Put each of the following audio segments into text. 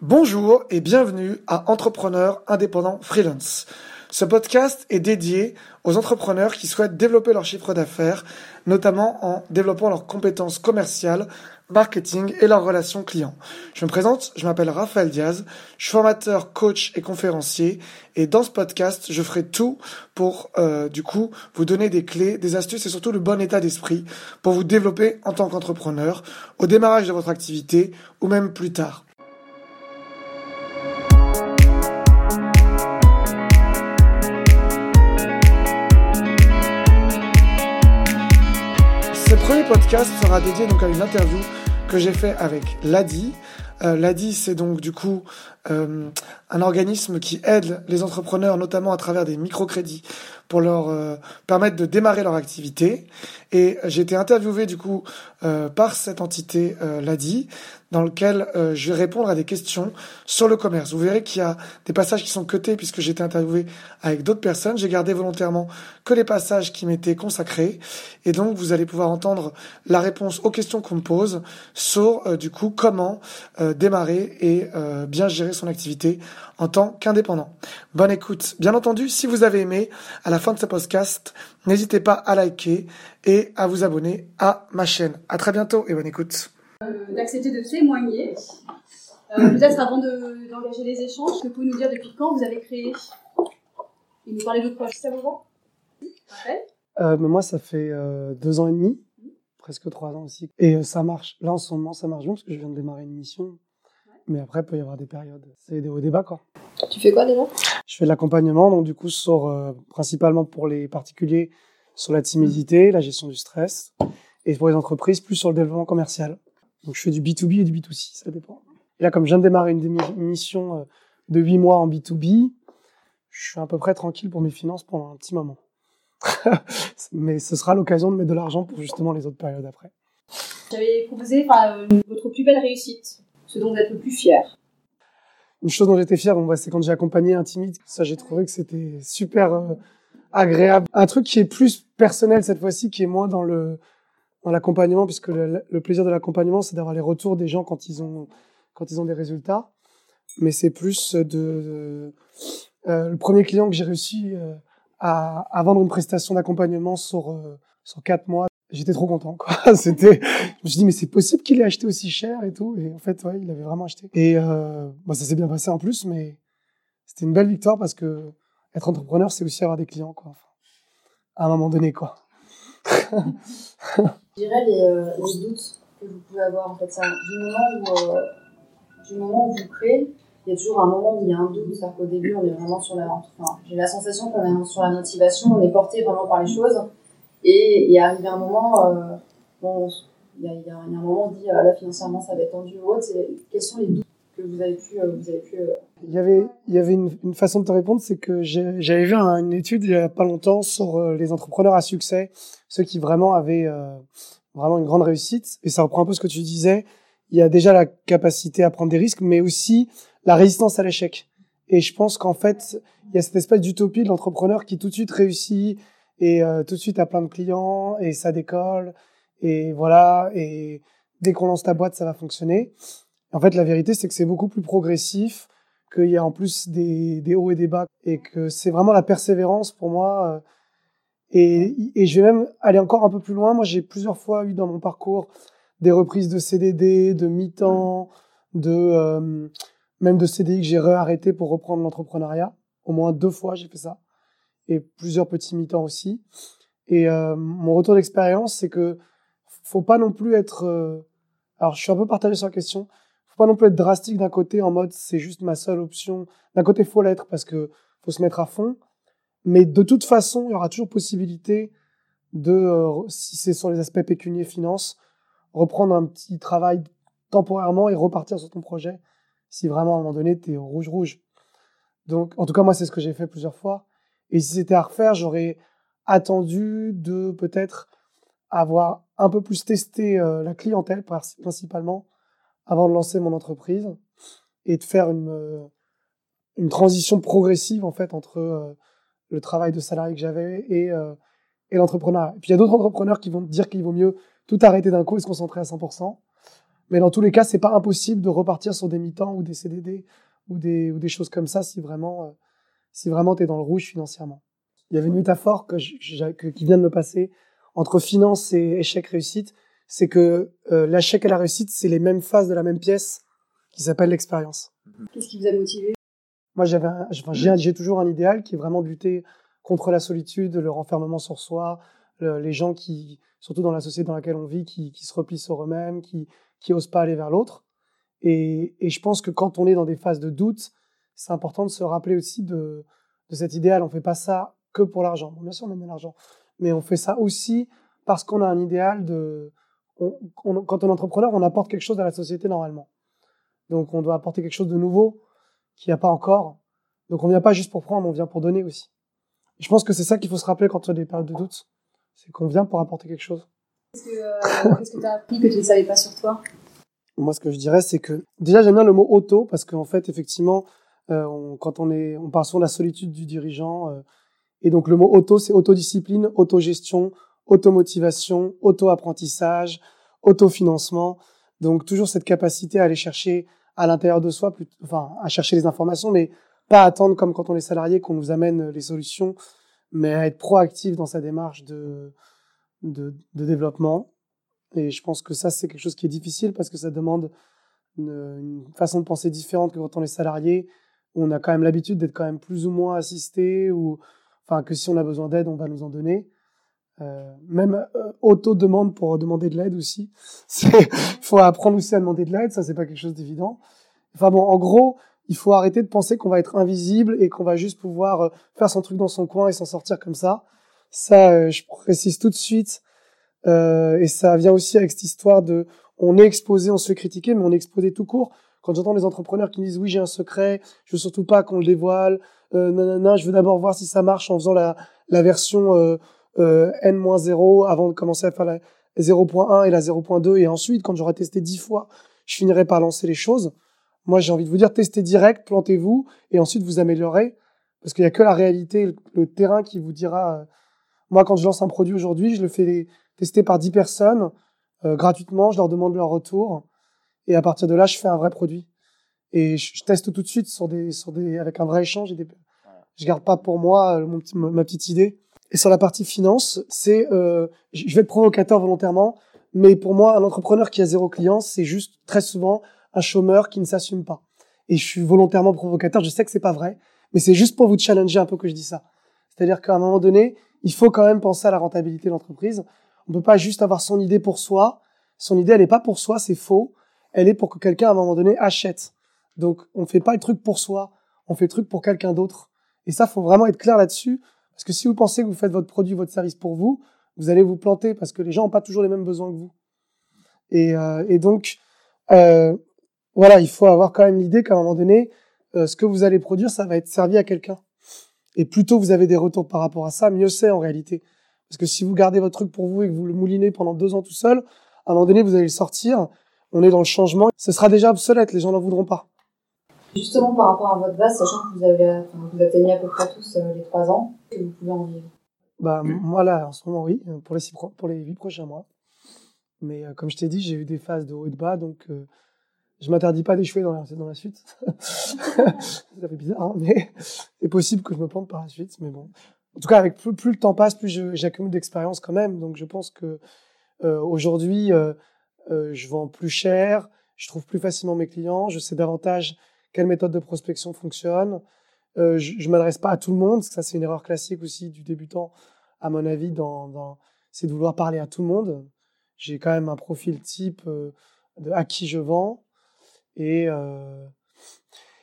Bonjour et bienvenue à Entrepreneurs indépendants freelance. Ce podcast est dédié aux entrepreneurs qui souhaitent développer leur chiffre d'affaires, notamment en développant leurs compétences commerciales, marketing et leurs relations clients. Je me présente, je m'appelle Raphaël Diaz, je suis formateur, coach et conférencier et dans ce podcast, je ferai tout pour euh, du coup vous donner des clés, des astuces et surtout le bon état d'esprit pour vous développer en tant qu'entrepreneur au démarrage de votre activité ou même plus tard. Podcast sera dédié donc à une interview que j'ai fait avec Ladi. Euh, Ladi, c'est donc du coup euh, un organisme qui aide les entrepreneurs, notamment à travers des microcrédits, pour leur euh, permettre de démarrer leur activité. Et j'ai été interviewé du coup euh, par cette entité euh, Ladi, dans lequel euh, je vais répondre à des questions sur le commerce. Vous verrez qu'il y a des passages qui sont cutés puisque j'ai été interviewé avec d'autres personnes. J'ai gardé volontairement que les passages qui m'étaient consacrés. Et donc, vous allez pouvoir entendre la réponse aux questions qu'on me pose sur, euh, du coup, comment démarrer et bien gérer son activité en tant qu'indépendant. Bonne écoute. Bien entendu, si vous avez aimé, à la fin de ce podcast, n'hésitez pas à liker et à vous abonner à ma chaîne. À très bientôt et bonne écoute. Euh, d'accepter de témoigner. Euh, Peut-être avant de- d'engager les échanges, que vous pouvez nous dire depuis quand vous avez créé et nous parler de votre projet, ça vous va Euh, moi, ça fait euh, deux ans et demi, presque trois ans aussi. Et euh, ça marche. Là, en ce moment, ça marche bien parce que je viens de démarrer une mission. Mais après, il peut y avoir des périodes. C'est des hauts bas, quoi. Tu fais quoi déjà? Je fais de l'accompagnement, donc du coup, sur, euh, principalement pour les particuliers, sur la timidité, la gestion du stress. Et pour les entreprises, plus sur le développement commercial. Donc, je fais du B2B et du B2C, ça dépend. Et là, comme je viens de démarrer une, mission euh, de huit mois en B2B, je suis à peu près tranquille pour mes finances pendant un petit moment. Mais ce sera l'occasion de mettre de l'argent pour justement les autres périodes après. J'avais proposé enfin, euh, votre plus belle réussite, ce dont vous êtes le plus fier. Une chose dont j'étais fier, bah, c'est quand j'ai accompagné un timide. Ça, j'ai trouvé que c'était super euh, agréable. Un truc qui est plus personnel cette fois-ci, qui est moins dans le dans l'accompagnement, puisque le, plaisir de l'accompagnement, c'est d'avoir les retours des gens quand ils ont quand ils ont des résultats. Mais c'est plus de, euh, le premier client que j'ai réussi euh, à, à vendre une prestation d'accompagnement sur sur quatre mois. J'étais trop content, quoi. Je me suis dit, mais c'est possible qu'il ait acheté aussi cher et tout. Et en fait, ouais, il avait vraiment acheté. Et euh, bah, ça s'est bien passé en plus, mais c'était une belle victoire parce que être entrepreneur, c'est aussi avoir des clients, quoi. À un moment donné, quoi. Je dirais les, euh, les doutes que vous pouvez avoir en fait. Du, moment où, euh, du moment où vous créez, il y a toujours un moment où il y a un doute. C'est-à-dire qu'au début, on est vraiment sur la. Enfin, j'ai la sensation qu'on est sur la motivation, on est porté vraiment par les choses. Et, et arrivé un moment, euh, bon, il y a, y un moment on dit euh, là financièrement ça va être tendu ou autre. Quels sont les doutes que vous avez pu, euh, vous avez pu euh, Il y avait, il y avait une, façon de te répondre, c'est que j'avais vu un- une étude il y a pas longtemps sur les entrepreneurs à succès, ceux qui vraiment avaient vraiment une grande réussite. Et ça reprend un peu ce que tu disais. Il y a déjà la capacité à prendre des risques, mais aussi la résistance à l'échec. Et je pense qu'en fait, il y a cette espèce d'utopie de l'entrepreneur qui tout de suite réussit et euh, tout de suite a plein de clients et ça décolle et voilà et dès qu'on lance ta boîte, ça va fonctionner. En fait, la vérité, c'est que c'est beaucoup plus progressif qu'il y a en plus des, des hauts et des bas et que c'est vraiment la persévérance pour moi. euh, Et, et je vais même aller encore un peu plus loin. Moi, j'ai plusieurs fois eu dans mon parcours des reprises de CDD, de mi-temps, de euh, même de CDI que j'ai réarrêté pour reprendre l'entrepreneuriat. Au moins deux fois, j'ai fait ça. Et plusieurs petits mi-temps aussi. Et euh, mon retour d'expérience, c'est que faut pas non plus être. euh, alors, je suis un peu partagé sur la question faut pas non plus être drastique d'un côté en mode c'est juste ma seule option. D'un côté, faut l'être parce que faut se mettre à fond. Mais de toute façon, il y aura toujours possibilité de, euh, si c'est sur les aspects pécuniers, finances, reprendre un petit travail temporairement et repartir sur ton projet si vraiment à un moment donné tu es rouge-rouge. Donc, en tout cas, moi, c'est ce que j'ai fait plusieurs fois. Et si c'était à refaire, j'aurais attendu de peut-être avoir un peu plus testé euh, la clientèle princi- principalement avant de lancer mon entreprise et de faire une, euh, une transition progressive en fait entre euh, le travail de salarié que j'avais et, et l'entrepreneuriat. Et puis il y a d'autres entrepreneurs qui vont dire qu'il vaut mieux tout arrêter d'un coup et se concentrer à 100%. Mais dans tous les cas, c'est pas impossible de repartir sur des mi-temps ou des CDD ou des, ou des choses comme ça si vraiment, si vraiment t'es dans le rouge financièrement. Il y avait une métaphore que, qui vient de me passer entre finance et échec réussite. C'est que euh, l'échec et la réussite, c'est les mêmes phases de la même pièce qui s'appelle l'expérience. Qu'est-ce qui vous a motivé? Moi, j'avais, j'ai toujours un idéal qui est vraiment de lutter contre la solitude, le renfermement sur soi, les gens qui, surtout dans la société dans laquelle on vit, qui, qui se replient sur eux-mêmes, qui, qui osent pas aller vers l'autre. Et, et, je pense que quand on est dans des phases de doute, c'est important de se rappeler aussi de, de cet idéal. On fait pas ça que pour l'argent. bien sûr, on aime l'argent, mais on fait ça aussi parce qu'on a un idéal de. On, quand on est entrepreneur, on apporte quelque chose à la société normalement. Donc, on doit apporter quelque chose de nouveau qu'il n'y a pas encore. Donc, on vient pas juste pour prendre, on vient pour donner aussi. je pense que c'est ça qu'il faut se rappeler quand on a des périodes de doute. C'est qu'on vient pour apporter quelque chose. Qu'est-ce que tu as appris que tu ne savais pas sur toi? Moi, ce que je dirais, c'est que déjà, j'aime bien le mot auto parce qu'en fait, effectivement, euh, quand on est, on parle souvent de la solitude du dirigeant. Euh, et donc, le mot auto, c'est autodiscipline, autogestion, automotivation, auto-apprentissage, autofinancement. Donc, toujours cette capacité à aller chercher à l'intérieur de soi, enfin, à chercher les informations, mais pas attendre comme quand on est salarié qu'on nous amène les solutions, mais à être proactif dans sa démarche de, de, de développement. Et je pense que ça, c'est quelque chose qui est difficile parce que ça demande une, façon de penser différente que quand on est salarié. On a quand même l'habitude d'être quand même plus ou moins assisté ou enfin que si on a besoin d'aide, on va nous en donner. Euh, même euh, auto-demande pour demander de l'aide aussi. Il faut apprendre aussi à demander de l'aide, ça c'est pas quelque chose d'évident. Enfin bon, en gros, il faut arrêter de penser qu'on va être invisible et qu'on va juste pouvoir euh, faire son truc dans son coin et s'en sortir comme ça. Ça, je précise tout de suite. Et ça vient aussi avec cette histoire de, on est exposé, on se fait critiquer, mais on est exposé tout court. Quand j'entends des entrepreneurs qui me disent oui j'ai un secret, je veux surtout pas qu'on le dévoile, euh, non, je veux d'abord voir si ça marche en faisant la, version euh, euh, n-0 avant de commencer à faire la 0.1 et la 0.2 et ensuite quand j'aurai testé 10 fois, je finirai par lancer les choses. Moi, j'ai envie de vous dire, testez direct, plantez-vous, et ensuite vous améliorez, parce qu'il n'y a que la réalité, le, terrain qui vous dira. Euh, moi, quand je lance un produit aujourd'hui, je le fais tester par 10 personnes euh, gratuitement, je leur demande leur retour, et à partir de là, je fais un vrai produit. Et je, teste tout de suite sur des, sur des, avec un vrai échange. Et des, je garde pas pour moi euh, ma petite idée. Et sur la partie finance, c'est, euh, je vais être provocateur volontairement, mais pour moi, un entrepreneur qui a zéro client, c'est juste très souvent un chômeur qui ne s'assume pas. Et je suis volontairement provocateur, je sais que c'est pas vrai, mais c'est juste pour vous challenger un peu que je dis ça. C'est-à-dire qu'à un moment donné, il faut quand même penser à la rentabilité de l'entreprise. On peut pas juste avoir son idée pour soi. Son idée, elle est pas pour soi, c'est faux. Elle est pour que quelqu'un, à un moment donné, achète. Donc, on ne fait pas le truc pour soi, on fait le truc pour quelqu'un d'autre. Et ça, faut vraiment être clair là-dessus. Parce que si vous pensez que vous faites votre produit, votre service pour vous, vous allez vous planter parce que les gens n'ont pas toujours les mêmes besoins que vous. Et, euh, donc, euh, voilà, il faut avoir quand même l'idée qu'à un moment donné, euh, ce que vous allez produire, ça va être servi à quelqu'un. Et plus tôt vous avez des retours par rapport à ça, mieux c'est en réalité. Parce que si vous gardez votre truc pour vous et que vous le moulinez pendant deux ans tout seul, à un moment donné, vous allez le sortir. On est dans le changement. Ce sera déjà obsolète. Les gens n'en voudront pas. Justement, par rapport à votre base, sachant que vous avez, vous atteignez à peu près tous euh, les trois ans, que vous pouvez en vivre. Bah, moi là, en ce moment, oui, pour les, six, pour les huit prochains mois. Mais euh, comme je t'ai dit, j'ai eu des phases de haut et de bas, donc je m'interdis pas d'échouer dans la, dans la suite. ça fait bizarre, hein, mais c'est possible que je me plante par la suite. Mais bon, en tout cas, avec plus, plus le temps passe, plus j'accumule d'expérience quand même. Donc, je pense que euh, aujourd'hui, euh, je vends plus cher, je trouve plus facilement mes clients, je sais davantage quelle méthode de prospection fonctionne. Euh, je, je m'adresse pas à tout le monde, parce que ça c'est une erreur classique aussi du débutant, à mon avis, dans, dans c'est de vouloir parler à tout le monde. J'ai quand même un profil type euh, de à qui je vends. Et, euh,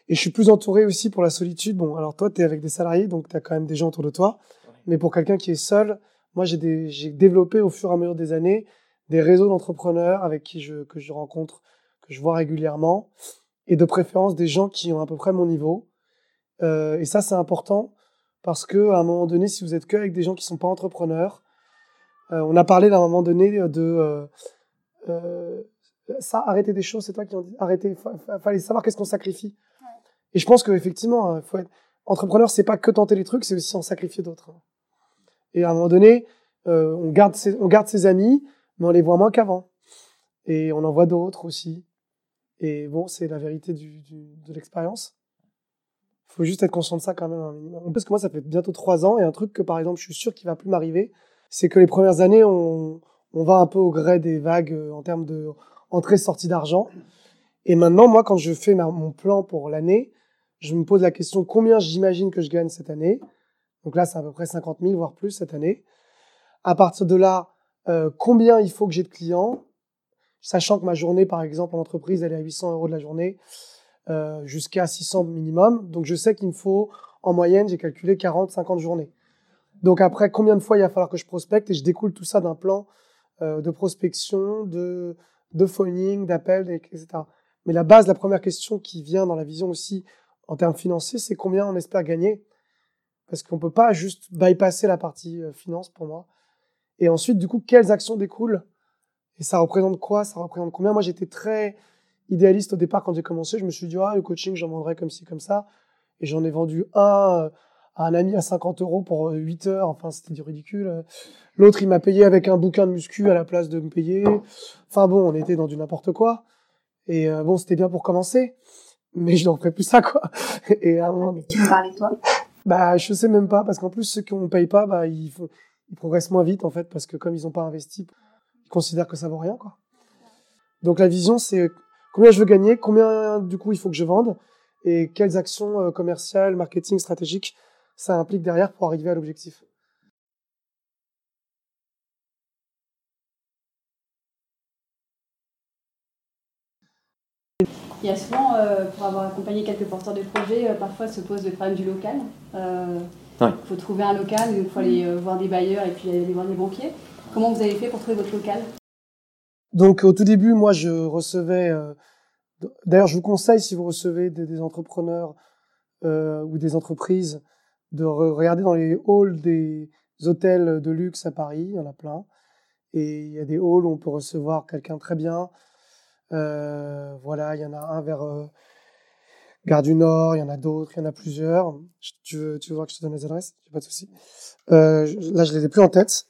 et je suis plus entouré aussi pour la solitude. Bon, alors toi, tu es avec des salariés, donc tu as quand même des gens autour de toi. Mais pour quelqu'un qui est seul, moi, j'ai développé au fur et à mesure des années des réseaux d'entrepreneurs avec qui je, que je rencontre, que je vois régulièrement, et de préférence des gens qui ont à peu près mon niveau. Euh, et ça, c'est important parce que à un moment donné, si vous êtes que avec des gens qui sont pas entrepreneurs, euh, on a parlé d'un moment donné de euh, euh ça, arrêter des choses, c'est toi qui en dis, arrêter, fallait savoir qu'est-ce qu'on sacrifie. Ouais. Et je pense qu'effectivement, faut être entrepreneur, c'est pas que tenter les trucs, c'est aussi en sacrifier d'autres. Et à un moment donné, on garde ses, on garde ses amis, mais on les voit moins qu'avant. Et on en voit d'autres aussi. Et bon, c'est la vérité de l'expérience. Il faut juste être conscient de ça quand même. Parce que moi, ça fait bientôt trois ans et un truc que par exemple, je suis sûr qu'il va plus m'arriver, c'est que les premières années, on, on va un peu au gré des vagues euh, en termes de entrée-sortie d'argent. Et maintenant, moi, quand je fais mon plan pour l'année, je me pose la question combien j'imagine que je gagne cette année? Donc là, c'est à peu près 50 000, voire plus cette année. À partir de là, euh, combien il faut que j'ai de clients, sachant que ma journée, par exemple, en entreprise, elle est à 800 euros de la journée, euh, jusqu'à 600 minimum. Donc je sais qu'il me faut, en moyenne, j'ai calculé 40, 50 journées. Donc après, combien de fois il va falloir que je prospecte? Et je découle tout ça d'un plan euh, de prospection, de, de phoning, d'appel, etc. Mais la base, la première question qui vient dans la vision aussi en termes financiers, c'est combien on espère gagner? Parce qu'on peut pas juste bypasser la partie finance pour moi. Et ensuite, du coup, quelles actions découlent Et ça représente quoi? Ça représente combien? Moi, j'étais très idéaliste au départ quand j'ai commencé. Je me suis dit, ah, le coaching, j'en vendrais comme ci, comme ça. Et j'en ai vendu un euh, à un ami à 50 euros pour 8 heures. Enfin, c'était du ridicule. L'autre, il m'a payé avec un bouquin de muscu à la place de me payer. Enfin bon, on était dans du n'importe quoi. Et euh, bon, c'était bien pour commencer. Mais je n'en ferai plus ça, quoi. Et à un moment, Tu me parlais, toi? Bah, je sais même pas, parce qu'en plus, ceux qui ne payent pas, bah, ils, font- ils progressent moins vite, en fait, parce que comme ils n'ont pas investi, ils considèrent que ça vaut rien. Donc, la vision, c'est combien je veux gagner, combien, du coup, il faut que je vende, et quelles actions euh, commerciales, marketing, stratégiques ça implique derrière pour arriver à l'objectif. Il y a souvent, euh, pour avoir accompagné quelques porteurs de projets, euh, parfois se pose le problème du local. Il Ouais. faut trouver un local, il faut aller euh, voir des bailleurs et puis aller voir des banquiers. Comment vous avez fait pour trouver votre local? Donc, au tout début, moi, je recevais. euh, D'ailleurs, je vous conseille, si vous recevez des, des entrepreneurs euh, ou des entreprises, de re- regarder dans les halls des hôtels de luxe à Paris. Il y en a plein. Et il y a des halls où on peut recevoir quelqu'un très bien. Euh, voilà, il y en a un vers euh, Gare du Nord, il y en a d'autres, il y en a plusieurs. Tu veux, tu veux voir que je te donne les adresses? A pas de souci. Euh, je- là, je les ai plus en tête.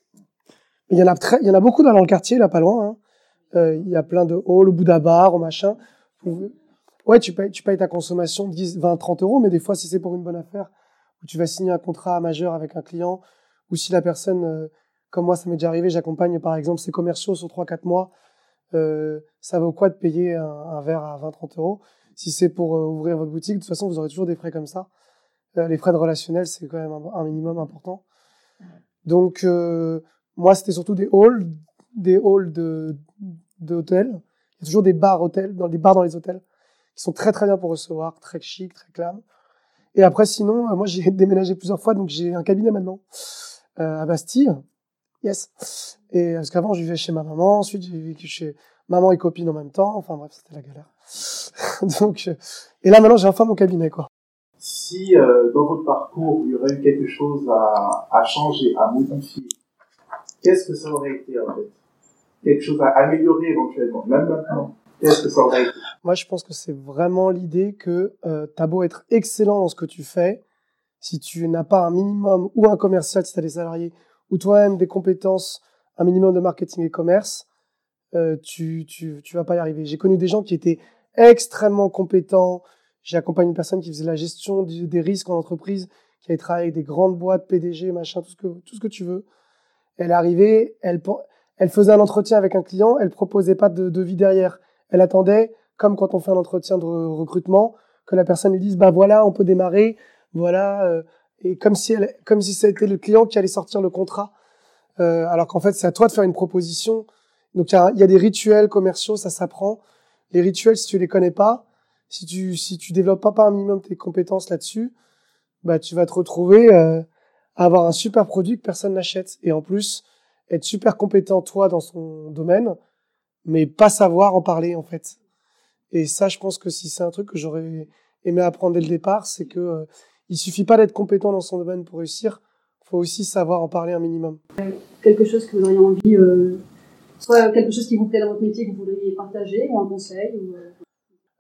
Il y en a très, il y en a beaucoup dans le quartier, là, pas loin. hein. Euh, Il y a plein de halls au bout d'un bar, au machin. Ouais, tu payes, tu payes ta consommation 10, 20, 30 euros, mais des fois, si c'est pour une bonne affaire, où tu vas signer un contrat majeur avec un client, ou si la personne, euh, comme moi, ça m'est déjà arrivé, j'accompagne par exemple ces commerciaux sur 3-4 mois, euh, ça vaut quoi de payer un, verre à 20, 30 euros? Si c'est pour euh, ouvrir votre boutique, de toute façon, vous aurez toujours des frais comme ça. Euh, les frais de relationnel, c'est quand même un, minimum important. Donc, euh, moi, c'était surtout des halls, des halls de, d'hôtels. Il y a toujours des bars hôtels, dans des bars dans les hôtels, qui sont très très bien pour recevoir, très chic, très clam. Et après, sinon, moi, j'ai déménagé plusieurs fois, donc j'ai un cabinet maintenant euh, à Bastille. Yes. Et parce qu'avant, je vivais chez ma maman, ensuite j'ai vécu chez maman et copine en même temps. Enfin bref, c'était la galère. donc, euh, et là maintenant, j'ai enfin mon cabinet, quoi. Si euh, dans votre parcours, il y aurait eu quelque chose à, à changer, à modifier, qu'est-ce que ça aurait été en fait? Quelque chose à améliorer éventuellement, même maintenant. Qu'est-ce que ça aurait été? Moi, je pense que c'est vraiment l'idée que euh, t'as beau être excellent dans ce que tu fais, si tu n'as pas un minimum ou un commercial, si tu as des salariés, ou toi-même des compétences, un minimum de marketing et commerce, euh, tu, tu, tu vas pas y arriver. J'ai connu des gens qui étaient extrêmement compétents. J'ai accompagné une personne qui faisait la gestion des risques en entreprise, qui avait travaillé avec des grandes boîtes, PDG, machin, tout ce que, tout ce que tu veux. Elle arrivée, elle, elle faisait un entretien avec un client, elle proposait pas de devis derrière. Elle attendait, comme quand on fait un entretien de re- recrutement, que la personne lui dise, bah voilà, on peut démarrer, voilà, euh, et comme si comme si c'était le client qui allait sortir le contrat, euh, alors qu'en fait c'est à toi de faire une proposition. Donc il y a, des rituels commerciaux, ça s'apprend. Les rituels, si tu les connais pas, si tu si tu développes pas, pas un minimum tes compétences là-dessus, bah tu vas te retrouver euh, à avoir un super produit que personne n'achète, et en plus être super compétent toi dans son domaine, mais pas savoir en parler en fait. Et ça, je pense que si c'est un truc que j'aurais aimé apprendre dès le départ, c'est que euh, il suffit pas d'être compétent dans son domaine pour réussir. Faut aussi savoir en parler un minimum. Quelque chose que vous auriez envie, euh, soit quelque chose qui vous plaît dans votre métier que vous voudriez partager, ou un conseil ou, euh,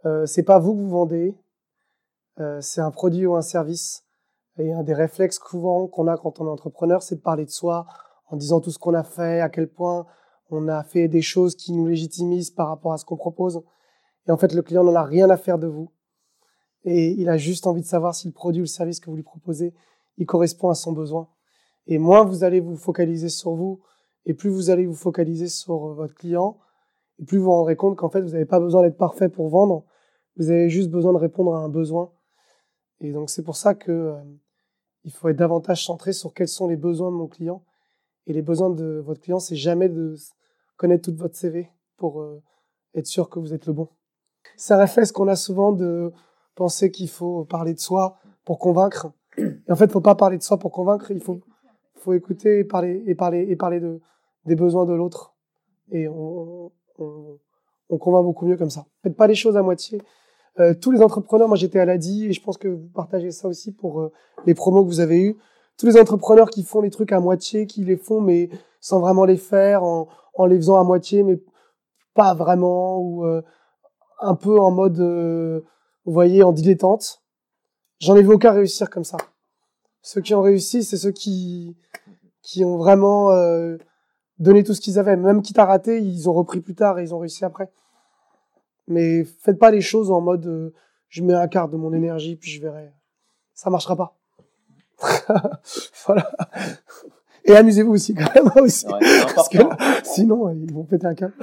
Euh, c'est pas vous que vous vendez, euh, c'est un produit ou un service. Et un des réflexes courants qu'on a quand on est entrepreneur, c'est de parler de soi en disant tout ce qu'on a fait, à quel point on a fait des choses qui nous légitimisent par rapport à ce qu'on propose. Et en fait, le client n'en a rien à faire de vous. Et il a juste envie de savoir si le produit ou le service que vous lui proposez, il correspond à son besoin. Et moins vous allez vous focaliser sur vous, et plus vous allez vous focaliser sur euh, votre client, et plus vous vous rendrez compte qu'en fait, vous n'avez pas besoin d'être parfait pour vendre, vous avez juste besoin de répondre à un besoin. Et donc, c'est pour ça que euh, il faut être davantage centré sur quels sont les besoins de mon client. Et les besoins de votre client, c'est jamais de connaître toute votre CV pour euh, être sûr que vous êtes le bon. C'est un réflexe qu'on a souvent de penser qu'il faut parler de soi pour convaincre. Et en fait, il faut pas parler de soi pour convaincre, il faut, faut écouter et parler, et parler, et parler de, des besoins de l'autre. Et on, on, on, convainc beaucoup mieux comme ça. Faites pas les choses à moitié. Euh, tous les entrepreneurs, moi j'étais à l'ADI et je pense que vous partagez ça aussi pour euh, les promos que vous avez eus. Tous les entrepreneurs qui font les trucs à moitié, qui les font mais sans vraiment les faire, en, les faisant à moitié mais pas vraiment, ou euh, un peu en mode, vous voyez, en dilettante. J'en ai vu aucun réussir comme ça. Ceux qui ont réussi, c'est ceux qui, qui ont vraiment donné tout ce qu'ils avaient. Même quitte à rater, ils ont repris plus tard et ils ont réussi après. Mais faites pas les choses en mode euh, je mets un quart de mon énergie puis je verrai. Ça marchera pas. voilà. Et amusez-vous aussi quand même aussi. Ouais, Parce que sinon, ils vont péter un câble.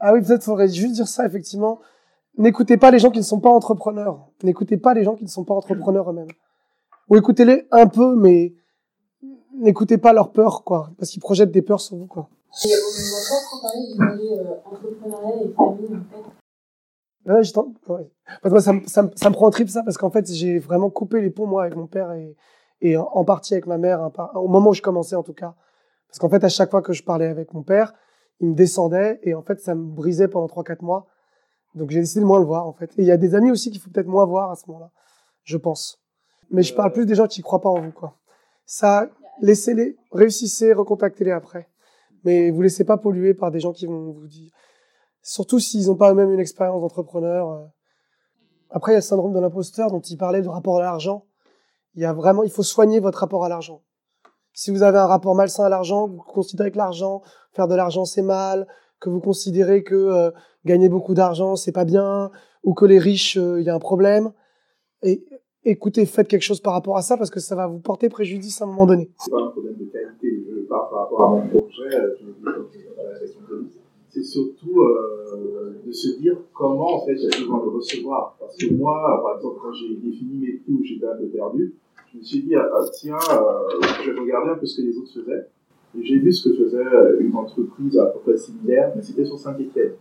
ah oui, peut-être faudrait juste dire ça, effectivement. N'écoutez pas les gens qui ne sont pas entrepreneurs. N'écoutez pas les gens qui ne sont pas entrepreneurs eux-mêmes. Ou écoutez-les un peu, mais n'écoutez pas leurs peurs, quoi. Parce qu'ils projettent des peurs sur vous, quoi. Et on ne pas trop parler du volet euh, entrepreneurial et famille, en fait. Ouais, je ouais. Moi, ça, me- ça, me- ça me prend en trip, ça, parce qu'en fait, j'ai vraiment coupé les ponts, moi, avec mon père et, et en, en partie avec ma mère, par- au moment où je commençais, en tout cas. Parce qu'en fait, à chaque fois que je parlais avec mon père, il me descendait et en fait, ça me brisait pendant 3-4 mois. Donc, j'ai décidé de moins le voir, en fait. Et il y a des amis aussi qu'il faut peut-être moins voir à ce moment-là, je pense. Mais je parle plus des gens qui croient pas en vous, quoi. Ça, laissez-les, réussissez, recontactez-les après. Mais vous laissez pas polluer par des gens qui vont vous dire, surtout s'ils n'ont pas eux-mêmes une expérience d'entrepreneur. euh. Après, il y a le syndrome de l'imposteur dont il parlait, le rapport à l'argent. Il y a vraiment, il faut soigner votre rapport à l'argent. Si vous avez un rapport malsain à l'argent, vous considérez que l'argent, faire de l'argent c'est mal, que vous considérez que euh, gagner beaucoup d'argent c'est pas bien, ou que les riches, euh, il y a un problème. Et écoutez, faites quelque chose par rapport à ça parce que ça va vous porter préjudice à un moment donné. c'est pas un problème de qualité. Je parle par rapport à mon projet, euh, le c'est surtout euh, de se dire comment en fait j'ai besoin de recevoir. Parce que moi, par exemple, quand j'ai défini mes prix où j'étais un perdu, je me suis dit, ah, tiens, euh, je vais regarder un peu ce que les autres faisaient. Et j'ai vu ce que faisait une entreprise à peu près similaire, mais c'était sur Saint-Etienne.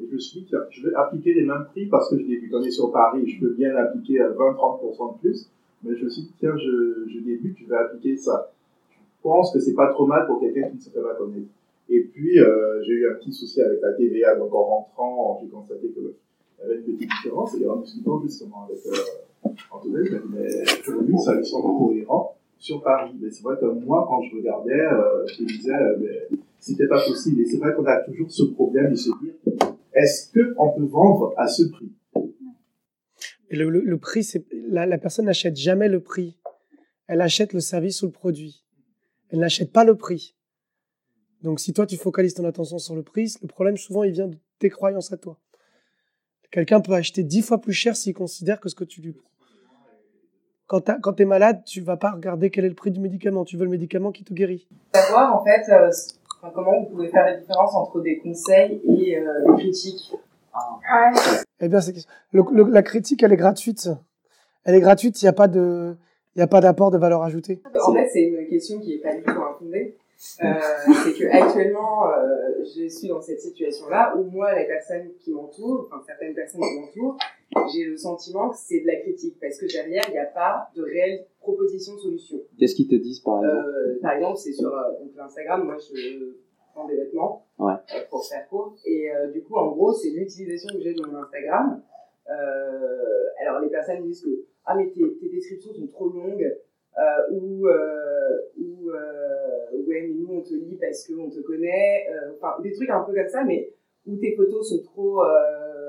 Et je me suis dit, tiens, je vais appliquer les mêmes prix parce que je débute. On est sur Paris, je peux bien appliquer à 20-30% de plus. Mais je me suis dit, tiens, je, je débute, je vais appliquer ça. Je pense que c'est pas trop mal pour quelqu'un qui ne se fait pas connaître. Et puis, euh, j'ai eu un petit souci avec la TVA, donc en rentrant, j'ai constaté qu'il y avait une petite différence, et en discutant justement avec euh, Antoine, dit, mais aujourd'hui, ça lui semble cohérent sur Paris. Mais c'est vrai que moi, quand je regardais, euh, je me disais, euh, mais c'était pas possible. Et c'est vrai qu'on a toujours ce problème de se dire, est-ce qu'on peut vendre à ce prix? Le, le, le prix, c'est la, la personne n'achète jamais le prix. Elle achète le service ou le produit. Elle n'achète pas le prix. Donc, si toi, tu focalises ton attention sur le prix, le problème, souvent, il vient de tes croyances à toi. Quelqu'un peut acheter dix fois plus cher s'il considère que ce que tu lui quand tu es malade, tu vas pas regarder quel est le prix du médicament. Tu veux le médicament qui te guérit. savoir en fait euh, enfin, comment vous pouvez faire la différence entre des conseils et euh, des critiques. Eh bien, le- le- la critique, elle est gratuite. Elle est gratuite. Il n'y a pas de, il a pas d'apport de valeur ajoutée. En fait, c'est une question qui est pas du tout infondée. Euh, c'est que actuellement, euh, je suis dans cette situation-là où moi, les personnes qui m'entourent, enfin certaines personnes qui m'entourent, j'ai le sentiment que c'est de la critique parce que derrière, il n'y a pas de réelle proposition de solution. Qu'est-ce qu'ils te disent par exemple Euh, par exemple, c'est sur euh, donc l'Instagram, moi je vends des vêtements Ouais. euh, pour faire court. Et du coup, en gros, c'est l'utilisation que j'ai de mon Instagram. Alors, les personnes disent que ah mais tes, tes descriptions sont trop longues ou ou ouais mais nous on te lit parce qu'on te connaît. Enfin, des trucs un peu comme ça, mais où tes photos sont trop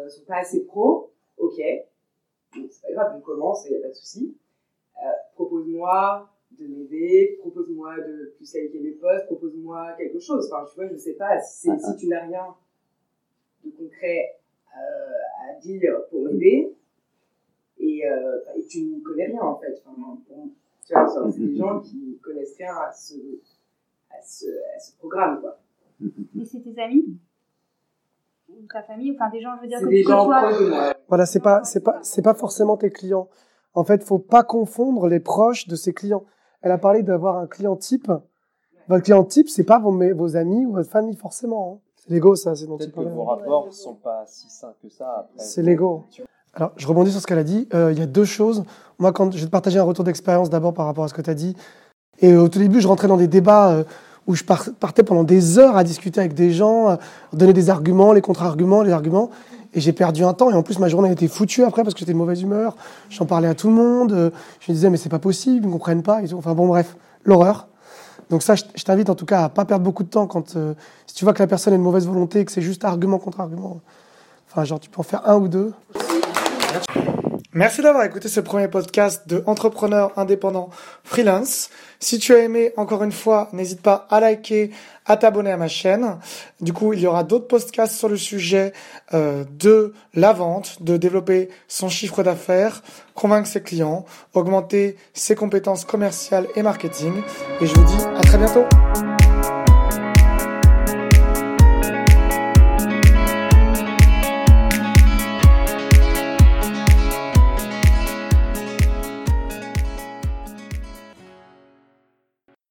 sont pas assez pro. Ok, c'est pas grave, on commence, il y a pas de souci. Euh, propose-moi de m'aider, propose-moi de plus liker mes posts, propose-moi quelque chose. Enfin, tu vois, je sais pas, si, si tu n'as rien de concret euh, à dire pour m'aider, et, euh, et, tu ne connais rien en fait. Enfin, bon, tu vois, c'est des gens qui connaissent rien à ce, à ce, à ce programme, quoi. Et c'est tes amis? Ou ta famille, enfin des gens, je veux dire, C'est que des tu gens moi. Voilà, c'est pas, c'est pas, c'est pas forcément tes clients. En fait, faut pas confondre les proches de ses clients. Elle a parlé d'avoir un client type. Votre client type, c'est pas vos, vos amis ou votre famille forcément. hein. C'est l'ego, ça, c'est dont tu vos rapports sont pas si sains que ça. C'est l'ego. Alors, je rebondis sur ce qu'elle a dit. Euh, Il y a deux choses. Moi, quand je vais te partager un retour d'expérience d'abord par rapport à ce que tu as dit. Et au tout début, je rentrais dans des débats euh, où je par- partais pendant des heures à discuter avec des gens, à donner des arguments, les contre-arguments, les arguments. Et j'ai perdu un temps. Et en plus, ma journée était foutue après parce que j'étais de mauvaise humeur. J'en parlais à tout le monde. Euh, Je me disais, mais c'est pas possible, ils ne comprennent pas. Enfin bon, bref, l'horreur. Donc ça, je t'invite en tout cas à pas perdre beaucoup de temps quand euh, si tu vois que la personne a une mauvaise volonté et que c'est juste argument contre argument. Enfin, genre, tu peux en faire un ou deux. Merci d'avoir écouté ce premier podcast de Entrepreneur indépendant freelance. Si tu as aimé, encore une fois, n'hésite pas à liker, à t'abonner à ma chaîne. Du coup, il y aura d'autres podcasts sur le sujet euh, de la vente, de développer son chiffre d'affaires, convaincre ses clients, augmenter ses compétences commerciales et marketing. Et je vous dis à très bientôt.